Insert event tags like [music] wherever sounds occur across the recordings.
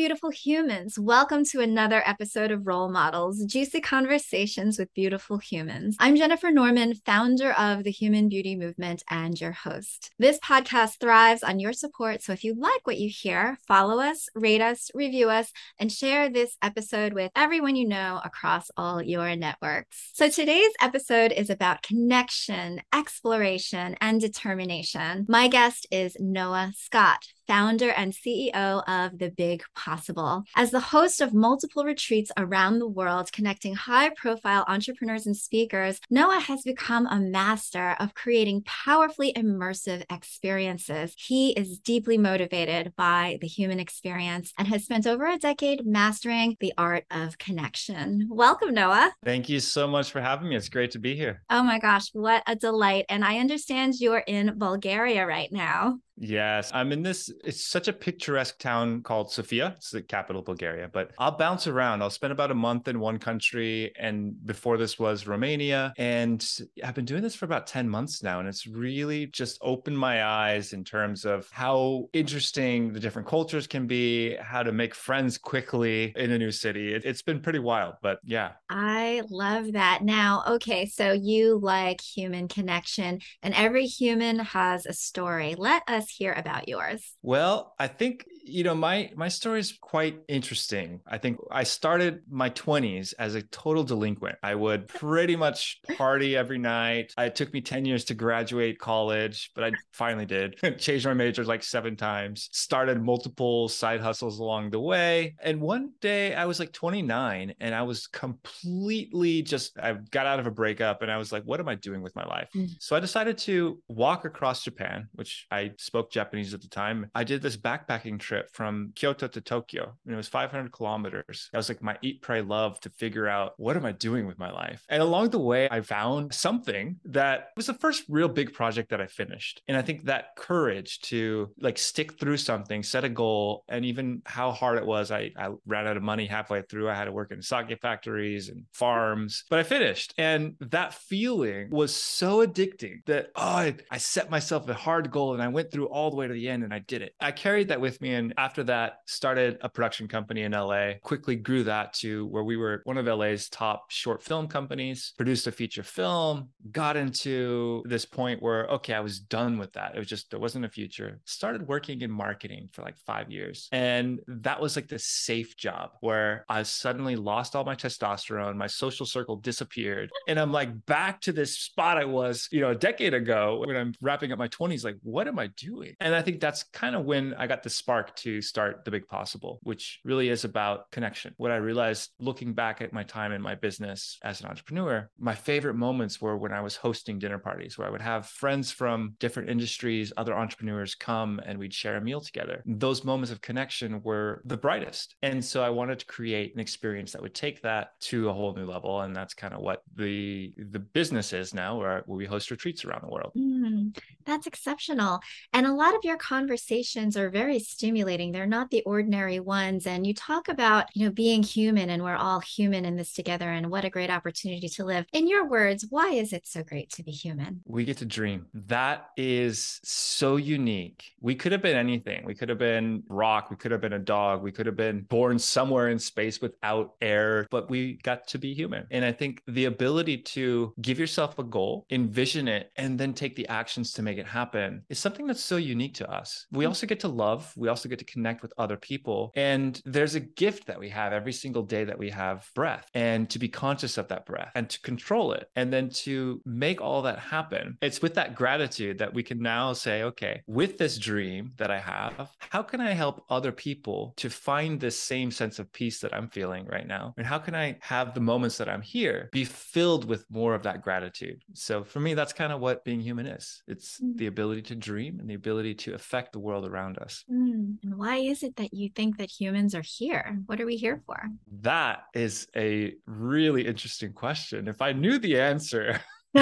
beautiful humans. Welcome to another episode of Role Models Juicy Conversations with Beautiful Humans. I'm Jennifer Norman, founder of the Human Beauty Movement and your host. This podcast thrives on your support. So if you like what you hear, follow us, rate us, review us, and share this episode with everyone you know across all your networks. So today's episode is about connection, exploration, and determination. My guest is Noah Scott founder and CEO of The Big Possible. As the host of multiple retreats around the world connecting high profile entrepreneurs and speakers, Noah has become a master of creating powerfully immersive experiences. He is deeply motivated by the human experience and has spent over a decade mastering the art of connection. Welcome, Noah. Thank you so much for having me. It's great to be here. Oh my gosh, what a delight. And I understand you're in Bulgaria right now. Yes, I'm in this. It's such a picturesque town called Sofia. It's the capital of Bulgaria, but I'll bounce around. I'll spend about a month in one country. And before this was Romania. And I've been doing this for about 10 months now. And it's really just opened my eyes in terms of how interesting the different cultures can be, how to make friends quickly in a new city. It, has been pretty wild, but yeah. I love that. Now, okay, so you like human connection, and every human has a story. Let us hear about yours? Well, I think you know my my story is quite interesting. I think i started my 20s as a total delinquent. I would [laughs] pretty much party every night. It took me 10 years to graduate college but i finally did. [laughs] Changed my majors like seven times started multiple side hustles along the way. And one day i was like 29 and i was completely just i got out of a breakup and i was like what am i doing with my life? Mm. so i decided to walk across japan which i spoke japanese at the time. I did this backpacking trip trip from Kyoto to Tokyo. And it was 500 kilometers. That was like my eat, pray, love to figure out what am I doing with my life? And along the way, I found something that was the first real big project that I finished. And I think that courage to like stick through something, set a goal, and even how hard it was, I, I ran out of money halfway through. I had to work in sake factories and farms, but I finished. And that feeling was so addicting that, oh, I, I set myself a hard goal and I went through all the way to the end and I did it. I carried that with me and after that, started a production company in LA, quickly grew that to where we were one of LA's top short film companies, produced a feature film, got into this point where, okay, I was done with that. It was just, there wasn't a future. Started working in marketing for like five years. And that was like the safe job where I suddenly lost all my testosterone, my social circle disappeared. And I'm like back to this spot I was, you know, a decade ago when I'm wrapping up my 20s, like, what am I doing? And I think that's kind of when I got the spark to start the big possible, which really is about connection. What I realized looking back at my time in my business as an entrepreneur, my favorite moments were when I was hosting dinner parties where I would have friends from different industries, other entrepreneurs come and we'd share a meal together. Those moments of connection were the brightest. And so I wanted to create an experience that would take that to a whole new level. And that's kind of what the the business is now where, where we host retreats around the world. Mm, that's exceptional. And a lot of your conversations are very stimulating stimulating. They're not the ordinary ones. And you talk about, you know, being human and we're all human in this together and what a great opportunity to live. In your words, why is it so great to be human? We get to dream. That is so unique. We could have been anything. We could have been rock. We could have been a dog. We could have been born somewhere in space without air, but we got to be human. And I think the ability to give yourself a goal, envision it, and then take the actions to make it happen is something that's so unique to us. We mm. also get to love. We also get to connect with other people. And there's a gift that we have every single day that we have breath and to be conscious of that breath and to control it and then to make all that happen. It's with that gratitude that we can now say, okay, with this dream that I have, how can I help other people to find this same sense of peace that I'm feeling right now? And how can I have the moments that I'm here be filled with more of that gratitude? So for me, that's kind of what being human is it's mm. the ability to dream and the ability to affect the world around us. Mm. And why is it that you think that humans are here? What are we here for? That is a really interesting question. If I knew the answer, [laughs] [laughs]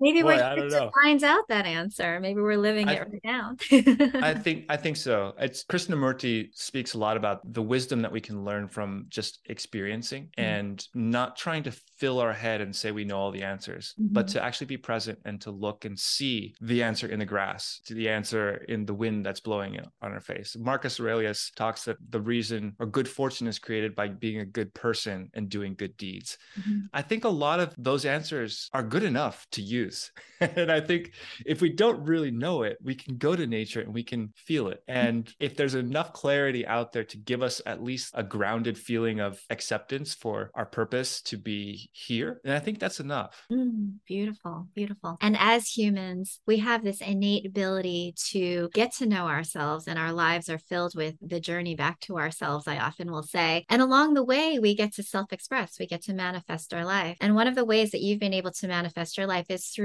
Maybe Boy, we're to find out that answer. Maybe we're living I, it right now. [laughs] I think I think so. It's Krishnamurti speaks a lot about the wisdom that we can learn from just experiencing mm-hmm. and not trying to fill our head and say we know all the answers, mm-hmm. but to actually be present and to look and see the answer in the grass, to the answer in the wind that's blowing on our face. Marcus Aurelius talks that the reason or good fortune is created by being a good person and doing good deeds. Mm-hmm. I think a lot of those answers are good enough to use. [laughs] and I think if we don't really know it, we can go to nature and we can feel it. Mm-hmm. And if there's enough clarity out there to give us at least a grounded feeling of acceptance for our purpose to be here. And I think that's enough. Mm, beautiful, beautiful. And as humans, we have this innate ability to get to know ourselves, and our lives are filled with the journey back to ourselves, I often will say. And along the way, we get to self express, we get to manifest our life. And one of the ways that you've been able to manifest your life is through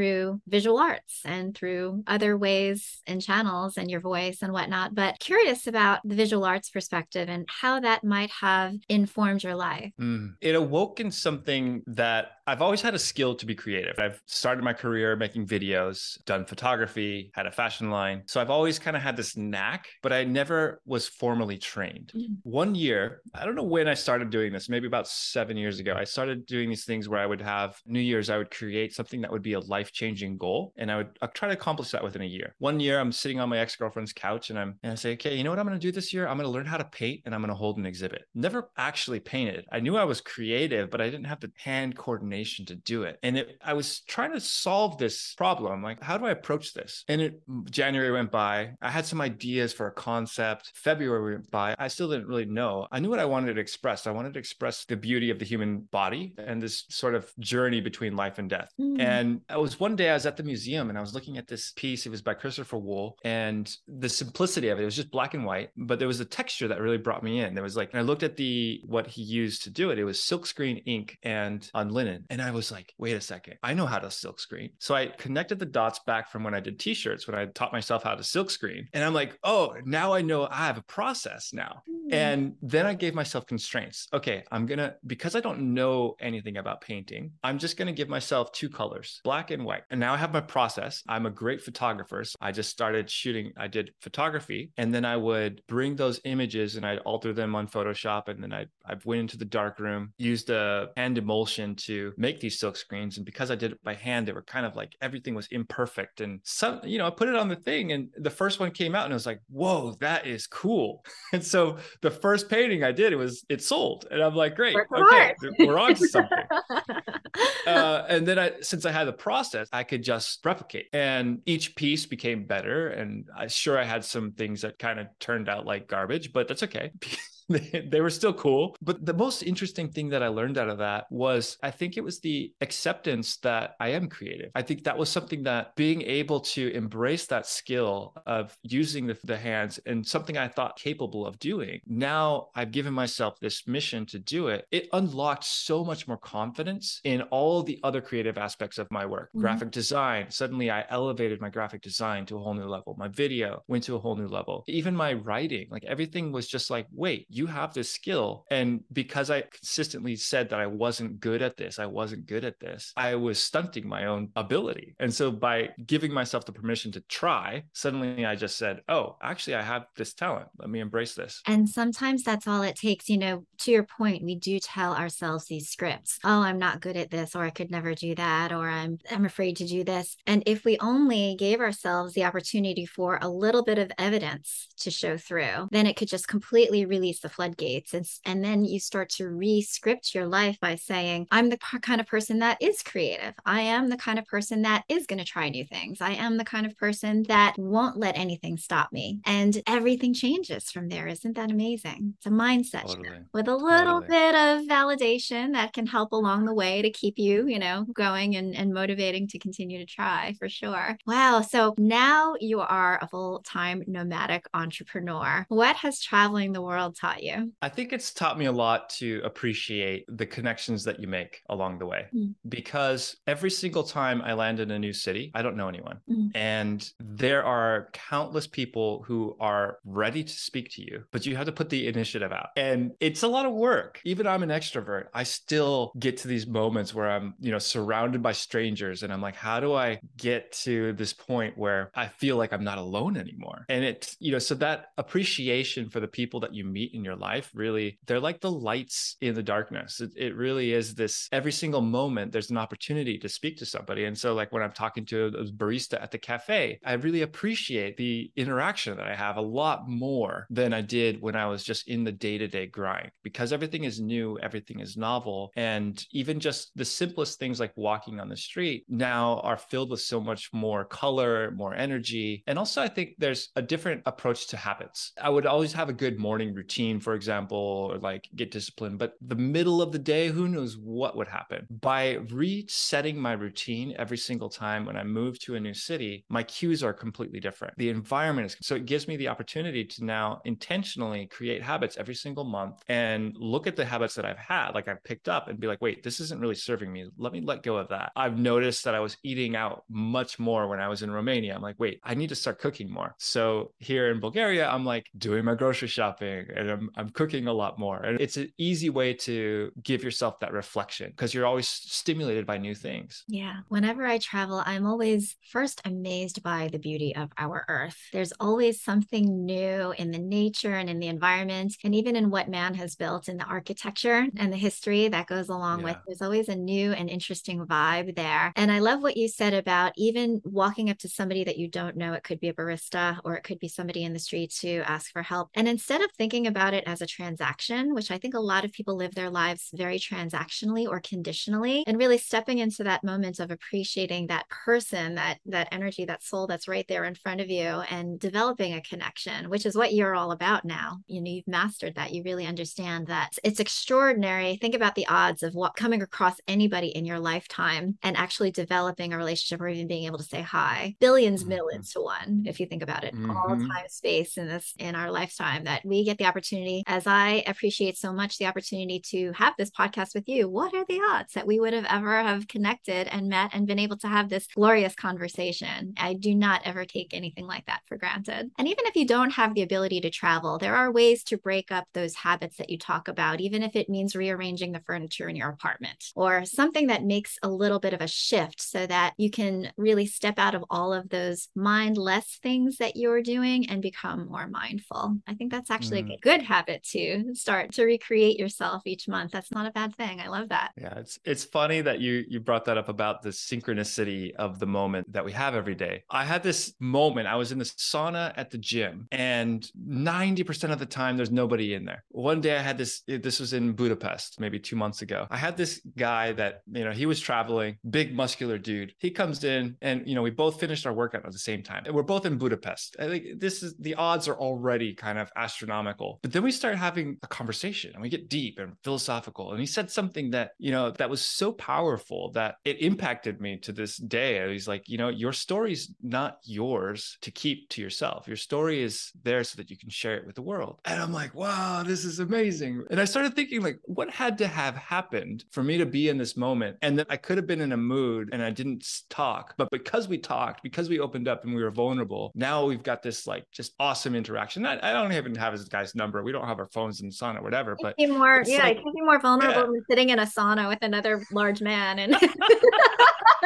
visual arts and through other ways and channels and your voice and whatnot. But curious about the visual arts perspective and how that might have informed your life. Mm. It awoke in something that I've always had a skill to be creative. I've started my career making videos, done photography, had a fashion line. So I've always kind of had this knack, but I never was formally trained. Mm. One year, I don't know when I started doing this, maybe about seven years ago, I started doing these things where I would have New Year's, I would create something that would be a life changing goal. And I would I'd try to accomplish that within a year. One year, I'm sitting on my ex girlfriend's couch and I'm, and I say, okay, you know what I'm going to do this year? I'm going to learn how to paint and I'm going to hold an exhibit. Never actually painted. I knew I was creative, but I didn't have the hand coordination to do it. And it, I was trying to solve this problem. Like, how do I approach this? And it, January went by. I had some ideas for a concept. February went by. I still didn't really know. I knew what I wanted to express. I wanted to express the beauty of the human body and this sort of journey between life and death. Mm. And I was one day I was at the museum and I was looking at this piece. It was by Christopher Wool, and the simplicity of it, it was just black and white, but there was a texture that really brought me in. There was like, I looked at the what he used to do it. It was silkscreen ink and on linen, and I was like, wait a second, I know how to silkscreen. So I connected the dots back from when I did t-shirts, when I taught myself how to silkscreen, and I'm like, oh, now I know I have a process now. Mm. And then I gave myself constraints. Okay, I'm gonna because I don't know anything about painting, I'm just gonna give myself two colors, black and white, and now I have my process. I'm a great photographer. So I just started shooting. I did photography and then I would bring those images and I'd alter them on Photoshop. And then I, I went into the dark room, used a hand emulsion to make these silk screens. And because I did it by hand, they were kind of like everything was imperfect. And some, you know, I put it on the thing and the first one came out and I was like, whoa, that is cool. [laughs] And so the first painting I did, it was, it sold. And I'm like, great. Okay, we're on to [laughs] something. [laughs] uh, and then I, since I had the process, I could just replicate. And each piece became better. And I sure I had some things that kind of turned out like garbage, but that's okay. [laughs] [laughs] they, were still cool. But the most interesting thing that I learned out of that was I think it was the acceptance that I am creative. I think that was something that being able to embrace that skill of using the, the hands and something I thought capable of doing. Now I've given myself this mission to do it. It unlocked so much more confidence in all the other creative aspects of my work. Mm-hmm. Graphic design, suddenly I elevated my graphic design to a whole new level. My video went to a whole new level. Even my writing, like everything was just like, wait, you have this skill. And because I consistently said that I wasn't good at this, I wasn't good at this, I was stunting my own ability. And so by giving myself the permission to try, suddenly I just said, oh, actually, I have this talent. Let me embrace this. And sometimes that's all it takes. You know, to your point, we do tell ourselves these scripts. Oh, I'm not good at this, or I could never do that, or I'm I'm afraid to do this. And if we only gave ourselves the opportunity for a little bit of evidence to show through, then it could just completely release the floodgates. And, and then you start to re-script your life by saying, I'm the kind of person that is creative. I am the kind of person that is going to try new things. I am the kind of person that won't let anything stop me. And everything changes from there. Isn't that amazing? It's a mindset totally. with a little totally. bit of validation that can help along the way to keep you, you know, going and, and motivating to continue to try for sure. Wow. So now you are a full time nomadic entrepreneur. What has traveling the world taught taught you? I think it's taught me a lot to appreciate the connections that you make along the way mm. because every single time I land in a new city, I don't know anyone. Mm. And there are countless people who are ready to speak to you, but you have to put the initiative out. And it's a lot of work. Even I'm an extrovert, I still get to these moments where I'm, you know, surrounded by strangers and I'm like, how do I get to this point where I feel like I'm not alone anymore? And it, you know, so that appreciation for the people that you meet in your life really, they're like the lights in the darkness. It, it really is this every single moment, there's an opportunity to speak to somebody. And so, like when I'm talking to a barista at the cafe, I really appreciate the interaction that I have a lot more than I did when I was just in the day to day grind because everything is new, everything is novel. And even just the simplest things like walking on the street now are filled with so much more color, more energy. And also, I think there's a different approach to habits. I would always have a good morning routine, for example, or like get disciplined, but the middle of the day, who knows what would happen. By resetting my routine every single time when I move to a new city, my cues are completely different. The environment is so it gives me the opportunity to now intentionally create habits every single month and look at the habits that I've had, like I've picked up and be like, wait, this isn't really serving me. Let me let go of that. I've noticed that I was eating out much more when I was in Romania. I'm like, wait, I need to start cooking more. So here in Bulgaria, I'm like doing my grocery shopping and I'm, I'm cooking a lot more. And it's an easy way to give yourself that reflection because you're always stimulated by new things. Yeah. Whenever I travel, I'm always first amazed by the beauty of our earth. There's always something new in the nature and in the environment, and even in what man has built in the architecture and the history that goes along yeah. with. There's always a new and interesting vibe there. And I love what you said about even walking up to somebody that you don't know. It could be a barista or it could be somebody in the street to ask for help. And instead of thinking about it as a transaction, which I think a lot of people live their lives very transactionally or conditionally, and really stepping into that moment of appreciating that person, that that energy, that soul that's right there in front of you and developing a connection, which is what you're all about now. You know, you've mastered that. You really understand that it's extraordinary. Think about the odds of what coming across anybody in your lifetime and actually developing a relationship or even being able to say hi. 1000000000s mm-hmm. millions to one, if you think about it, mm-hmm. all time space in this in our lifetime that we get the opportunity, as I appreciate so much the opportunity to have this podcast with you. What are the odds that we would have ever have connected and met and been able to have this glorious conversation? I do not ever take anything like that for granted. And even if you don't have the ability to travel, there are ways to break up those habits that you talk about, even if it means rearranging the furniture in your apartment or something that makes a little bit of a shift so that you can really step out of all of those mindless things that you're doing and become more mindful. I think that's actually mm. a good habit to start to recreate yourself each month. That's not a bad thing. I love that. Yeah, it's it's funny that you you brought that up about the synchronicity of the moment that we have every day. I had this moment. I was in the sauna at the gym, and 90% of the time there's nobody in there. One day I had this. This was in Budapest, maybe two months ago. I had this guy that you know he was traveling, big muscular dude. He comes in, and you know we both finished our workout at the same time. And we're both in Budapest. I think this is the odds are already kind of astronomical. But then we start having a conversation, and we get deep and philosophical. And he said something that you know that was so powerful that it impacted me to this day. He's like, you know, your story's not yours to keep to yourself. Your story is there so that you can share it with the world. And I'm like, wow, this is amazing. And I started thinking, like, what had to have happened for me to be in this moment? And that I could have been in a mood and I didn't talk. But because we talked, because we opened up and we were vulnerable, now we've got this like just awesome interaction. I, I don't even have this guy's number. We don't have our phones in the sauna, whatever. But more, yeah, like, it can be more vulnerable yeah. than sitting in a sauna with another large man and [laughs]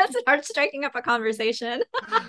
[laughs] start striking up a conversation. [laughs]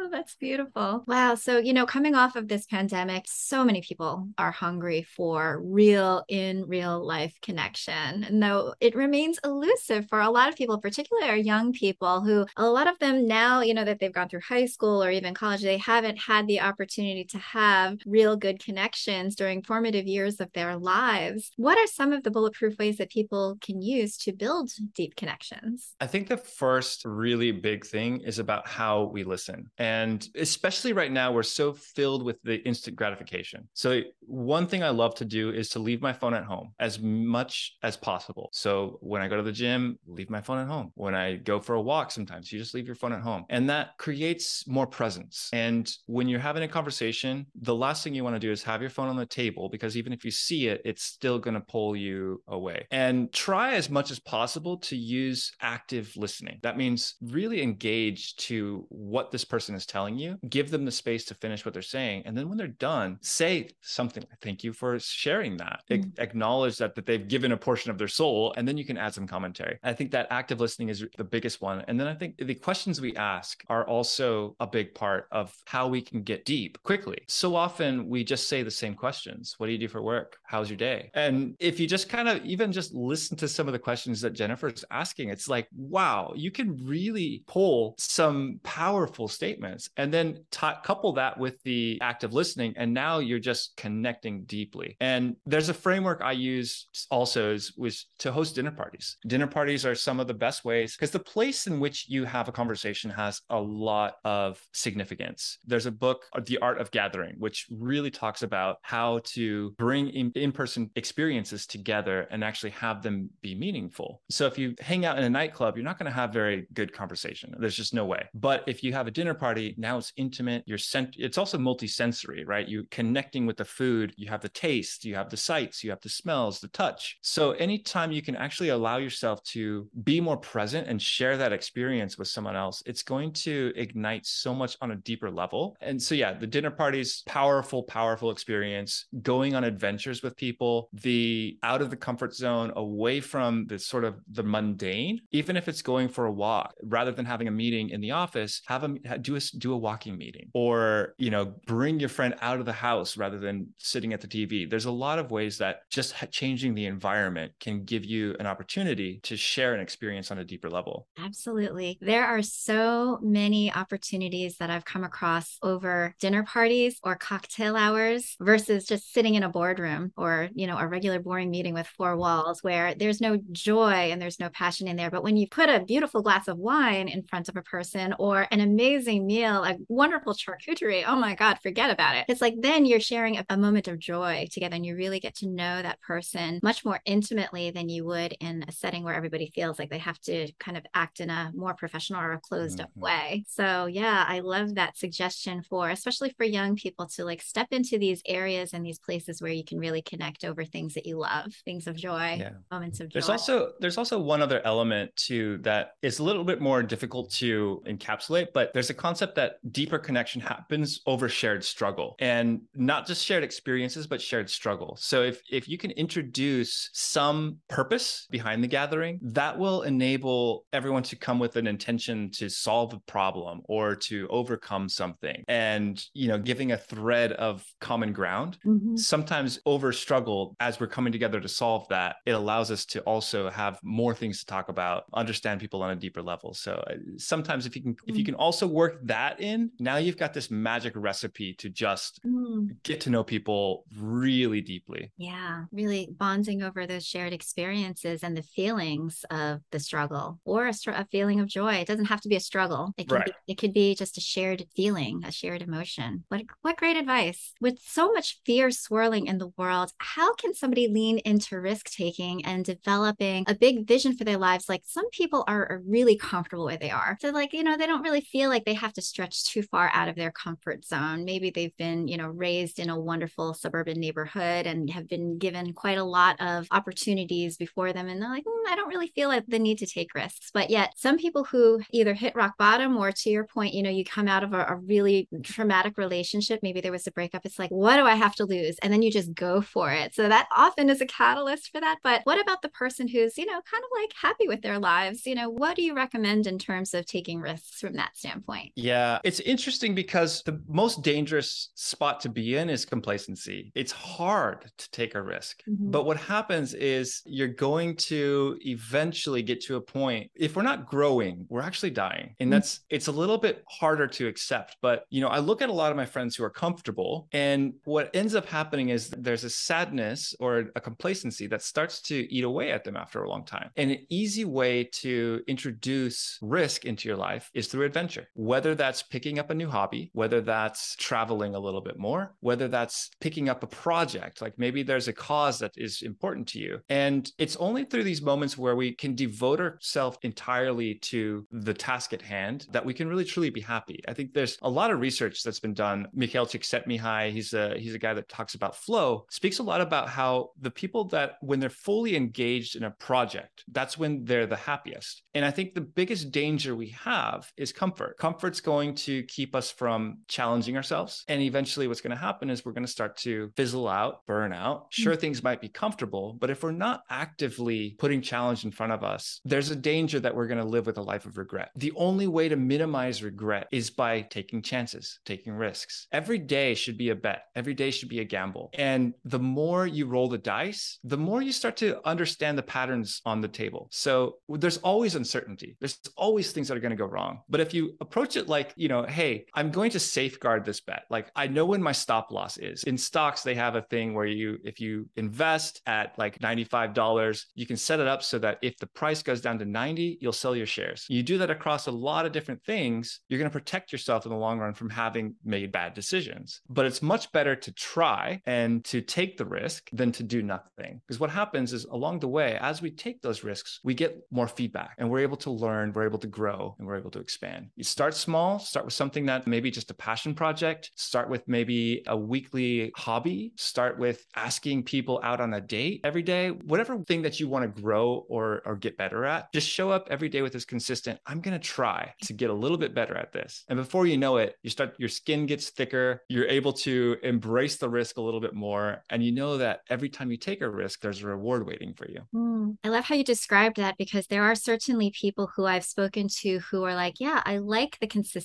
oh, that's beautiful. Wow. So, you know, coming off of this pandemic, so many people are hungry for real, in real life connection. And though it remains elusive for a lot of people, particularly our young people who, a lot of them now, you know, that they've gone through high school or even college, they haven't had the opportunity to have real good connections during formative years of their lives. What are some of the bulletproof ways that people can use to build deep connections? I think the first really big thing is about how we listen. And And especially right now, we're so filled with the instant gratification. So, one thing I love to do is to leave my phone at home as much as possible. So, when I go to the gym, leave my phone at home. When I go for a walk, sometimes you just leave your phone at home. And that creates more presence. And when you're having a conversation, the last thing you want to do is have your phone on the table because even if you see it, it's still going to pull you away. And try as much as possible to use active listening. That means really engage to what this person is telling you, give them the space to finish what they're saying. And then when they're done, say something like, thank you for sharing that. Mm. Acknowledge that, that they've given a portion of their soul, and then you can add some commentary. I think that active listening is the biggest one. And then I think the questions we ask are also a big part of how we can get deep quickly. So often we just say the same questions. What do you do for work? How's your day? And if you just kind of even just listen to some of the questions that Jennifer's asking, it's like, wow, you can really pull some powerful statements and then t- couple that with the active listening. And now you're just connecting deeply. And there's a framework I use also is was to host dinner parties. Dinner parties are some of the best ways because the place in which you have a conversation has a lot of significance. There's a book, uh, The Art of Gathering, which really talks about how to bring in person experiences together and actually have them be meaningful. So if you hang out in a nightclub, you're not going to have very good conversation. There's just no way. But if you have a dinner party, now it's intimate. You're sent, it's also multi-sensory, right? You connecting with the food, you have the taste, you have the sights, you have the smells, the touch. So anytime you can actually allow yourself to be more present and share that experience with someone else, it's going to ignite so much on a deeper level. And so yeah, the dinner parties, powerful, powerful experience, going on adventures with people, the out of the comfort zone, away from the sort of the mundane, even if it's going for a walk, rather than having a meeting in the office, have a do a do a walking meeting or, you know, bring your friend out of the house rather than sitting at the TV. There's a lot of ways that just changing the environment can give you an opportunity to share an experience on a deeper level. Absolutely. There are so many opportunities that I've come across over dinner parties or cocktail hours versus just sitting in a boardroom or, you know, a regular boring meeting with four walls where there's no joy and there's no passion in there. But when you put a beautiful glass of wine in front of a person or an amazing meal, a wonderful charcuterie, oh my God, forget about it. It's like then you're sharing a, a moment of joy together and you really get to know that person much more intimately than you would in a setting where everybody feels like they have to kind of act in a more professional or a closed up mm-hmm. way. So, yeah, I love that suggestion for, especially for young people to like step into these areas and these places where you can really connect over things that you love, things of joy, yeah. moments of joy. There's also, there's also one other element too that is a little bit more difficult to encapsulate, but there's a concept that deeper connection happens over shared struggle and not just shared experiences, but shared struggle. So if, if you can introduce some purpose behind the gathering, that will enable everyone to come with an intention to solve a problem or to overcome something. And, you know, giving a thread of common ground, mm-hmm. sometimes over struggle as we're coming together to solve that, it allows us to also have more things to talk about, understand people on a deeper level. So uh, sometimes if you can, mm-hmm. if you mm. can also work that in, now you've got this magic recipe to just mm-hmm. get to know people really deeply. Yeah, really bonding over those shared experiences and the feelings of the struggle or a, str- a feeling of joy. It doesn't have to be a struggle. It can right. be, it could be just a shared feeling, a shared emotion. What what great advice. With so much fear swirling in the world, how can somebody lean into risk taking and developing a big vision for their lives? Like some people are, are really comfortable where they are. So like, you know, they don't really feel like they have to stretch too far out of their comfort zone. Maybe they've been, you know, raised in a wonderful suburban neighborhood and have been given quite a lot of opportunities before them. And they're like, mm, I don't really feel like the need to take risks. But yet, some people who either hit rock bottom or to your point, you know, you come out of a, a really traumatic relationship, maybe there was a breakup. It's like, what do I have to lose? And then you just go for it. So that often is a catalyst for that. But what about the person who's, you know, kind of like happy with their lives? You know, what do you recommend in terms of taking risks from that standpoint? Yeah, it's interesting because the most dangerous spot to be in is complacency. It's hard to take a risk. Mm-hmm. But what happens is you're going to eventually get to a point if we're not growing we're actually dying and mm. that's it's a little bit harder to accept but you know i look at a lot of my friends who are comfortable and what ends up happening is there's a sadness or a complacency that starts to eat away at them after a long time and an easy way to introduce risk into your life is through adventure whether that's picking up a new hobby, whether that's traveling a little bit more, whether that's picking up a project, like maybe there's a cause that is important to you. And it's only through these moments where we can devote ourselves entirely to the task at hand that we can really truly be happy. I think there's a lot of research that's been done. Mikhail Csikszentmihalyi, he's a he's a guy that talks about flow, speaks a lot about how the people that when they're fully engaged in a project, that's when they're the happiest. And I think the biggest danger we have is comfort. Comfort's going to keep us from challenging ourselves. And eventually what's going to happen is we're going to start to fizzle out, burn out. Sure, mm-hmm. things might be comfortable, but if we're not actively putting challenge in front of us, there's a danger that we're going to live with a life of regret. The only way to minimize regret is by taking chances, taking risks. Every day should be a bet. Every day should be a gamble. And the more you roll the dice, the more you start to understand the patterns on the table. So there's always uncertainty. There's always things that are going to go wrong. But if you approach it like, you know, hey, I'm going to safeguard this bet. Like I know when my stop loss is. In stocks, they have a thing where you, if you invest at like $95, you can set it up so that if the price goes down to 90, you'll sell your shares. You do that across a lot of different things, you're going to protect yourself in the long run from having made bad decisions. But it's much better to try and to take the risk than to do nothing. Because what happens is along the way, as we take those risks, we get more feedback and we're able to learn, we're able to grow, and we're able to expand. You start small, start with something that maybe just a passion project, start with maybe a weekly hobby, start with asking people out on a date every day, whatever thing that you want to grow or, or get better at, just show up every day with this consistent, I'm going to try to get a little bit better at this. And before you know it, you start, your skin gets thicker, you're able to embrace the risk a little bit more. And you know that every time you take a risk, there's a reward waiting for you. Mm, I love how you described that because there are certainly people who I've spoken to who are like, yeah, I like the consistency.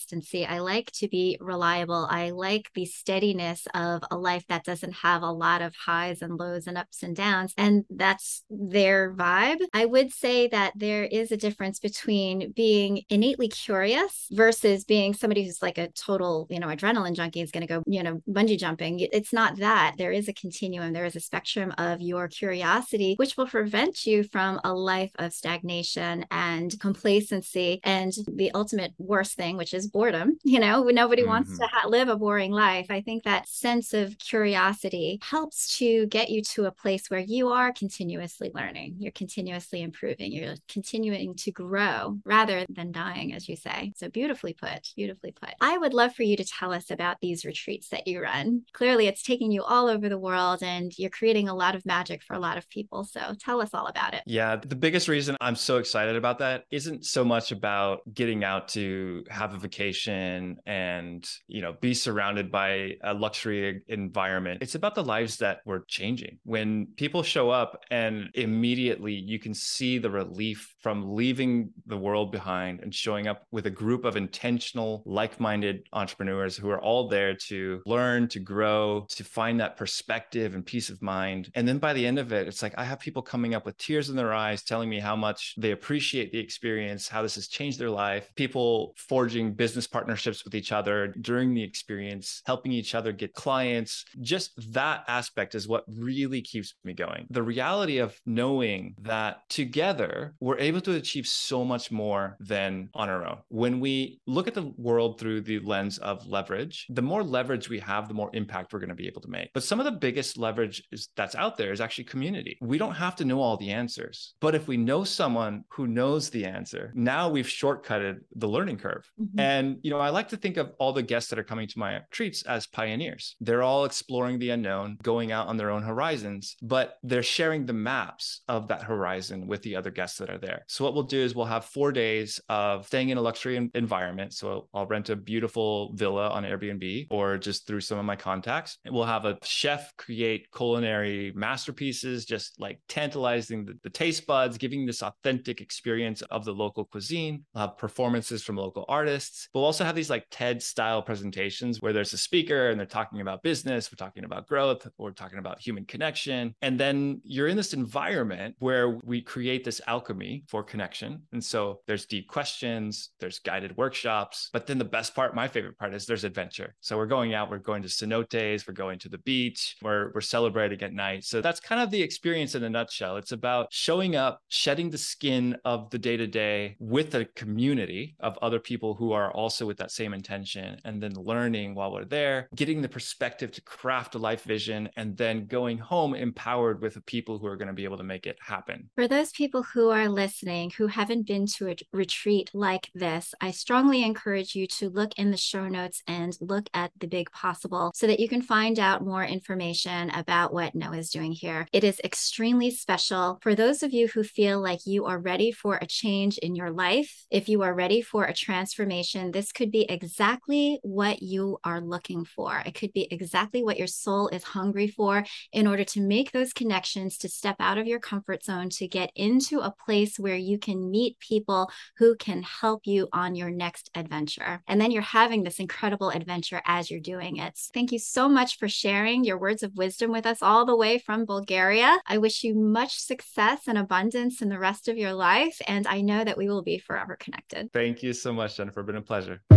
I like to be reliable. I like the steadiness of a life that doesn't have a lot of highs and lows and ups and downs. And that's their vibe. I would say that there is a difference between being innately curious versus being somebody who's like a total, you know, adrenaline junkie is going to go, you know, bungee jumping. It's not that. There is a continuum, there is a spectrum of your curiosity, which will prevent you from a life of stagnation and complacency and the ultimate worst thing, which is boredom. [laughs] You know, nobody mm-hmm. wants to ha- live a boring life. I think that sense of curiosity helps to get you to a place where you are continuously learning, you're continuously improving, you're continuing to grow rather than dying, as you say. So beautifully put, beautifully put. I would love for you to tell us about these retreats that you run. Clearly, it's taking you all over the world and you're creating a lot of magic for a lot of people. So tell us all about it. Yeah, the biggest reason I'm so excited about that isn't so much about getting out to have a vacation and, you know, be surrounded by a luxury environment. It's about the lives that we're changing. When people show up and immediately you can see the relief from leaving the world behind and showing up with a group of intentional, like minded entrepreneurs who are all there to learn, to grow, to find that perspective and peace of mind. And then by the end of it, it's like I have people coming up with tears in their eyes telling me how much they appreciate the experience, how this has changed their life, people forging business partnerships with each other during the experience, helping each other get clients. Just that aspect is what really keeps me going. The reality of knowing that together we're able to achieve so much more than on our own. When we look at the world through the lens of leverage, the more leverage we have, the more impact we're going to be able to make. But some of the biggest leverage is, that's out there is actually community. We don't have to know all the answers, but if we know someone who knows the answer, now we've shortcutted the learning curve. Mm-hmm. And, you know, I like to think of all the guests that are coming to my retreats as pioneers. They're all exploring the unknown, going out on their own horizons, but they're sharing the maps of that horizon with the other guests that are there. So what we'll do is we'll have four days of staying in a luxury environment. So I'll rent a beautiful villa on Airbnb or just through some of my contacts. And we'll have a chef create culinary masterpieces, just like tantalizing the, the taste buds, giving this authentic experience of the local cuisine. We'll have performances from local artists. We'll also have these like TED style presentations where there's a speaker and they're talking about business, we're talking about growth, we're talking about human connection. And then you're in this environment where we create this alchemy for connection. And so there's deep questions, there's guided workshops, but then the best part, my favorite part is there's adventure. So we're going out, we're going to cenotes, we're going to the beach, we're, we're celebrating at night. So that's kind of the experience in a nutshell. It's about showing up, shedding the skin of the day to day with a community of other people who are also with that same intention, and then learning while we're there, getting the perspective to craft a life vision, and then going home empowered with the people who are going to be able to make it happen. For those people who are listening who haven't been to a retreat like this, I strongly encourage you to look in the show notes and look at the Big Possible so that you can find out more information about what Noah is doing here. It is extremely special for those of you who feel like you are ready for a change in your life. If you are ready for a transformation, this could be exactly what you are looking for. It could be exactly what your soul is hungry for in order to make those connections, to step out of your comfort zone, to get into a place where you can meet people who can help you on your next adventure. And then you're having this incredible adventure as you're doing it. Thank you so much for sharing your words of wisdom with us all the way from Bulgaria. I wish you much success and abundance in the rest of your life. And I know that we will be forever connected. Thank you so much, Jennifer. Been a pleasure.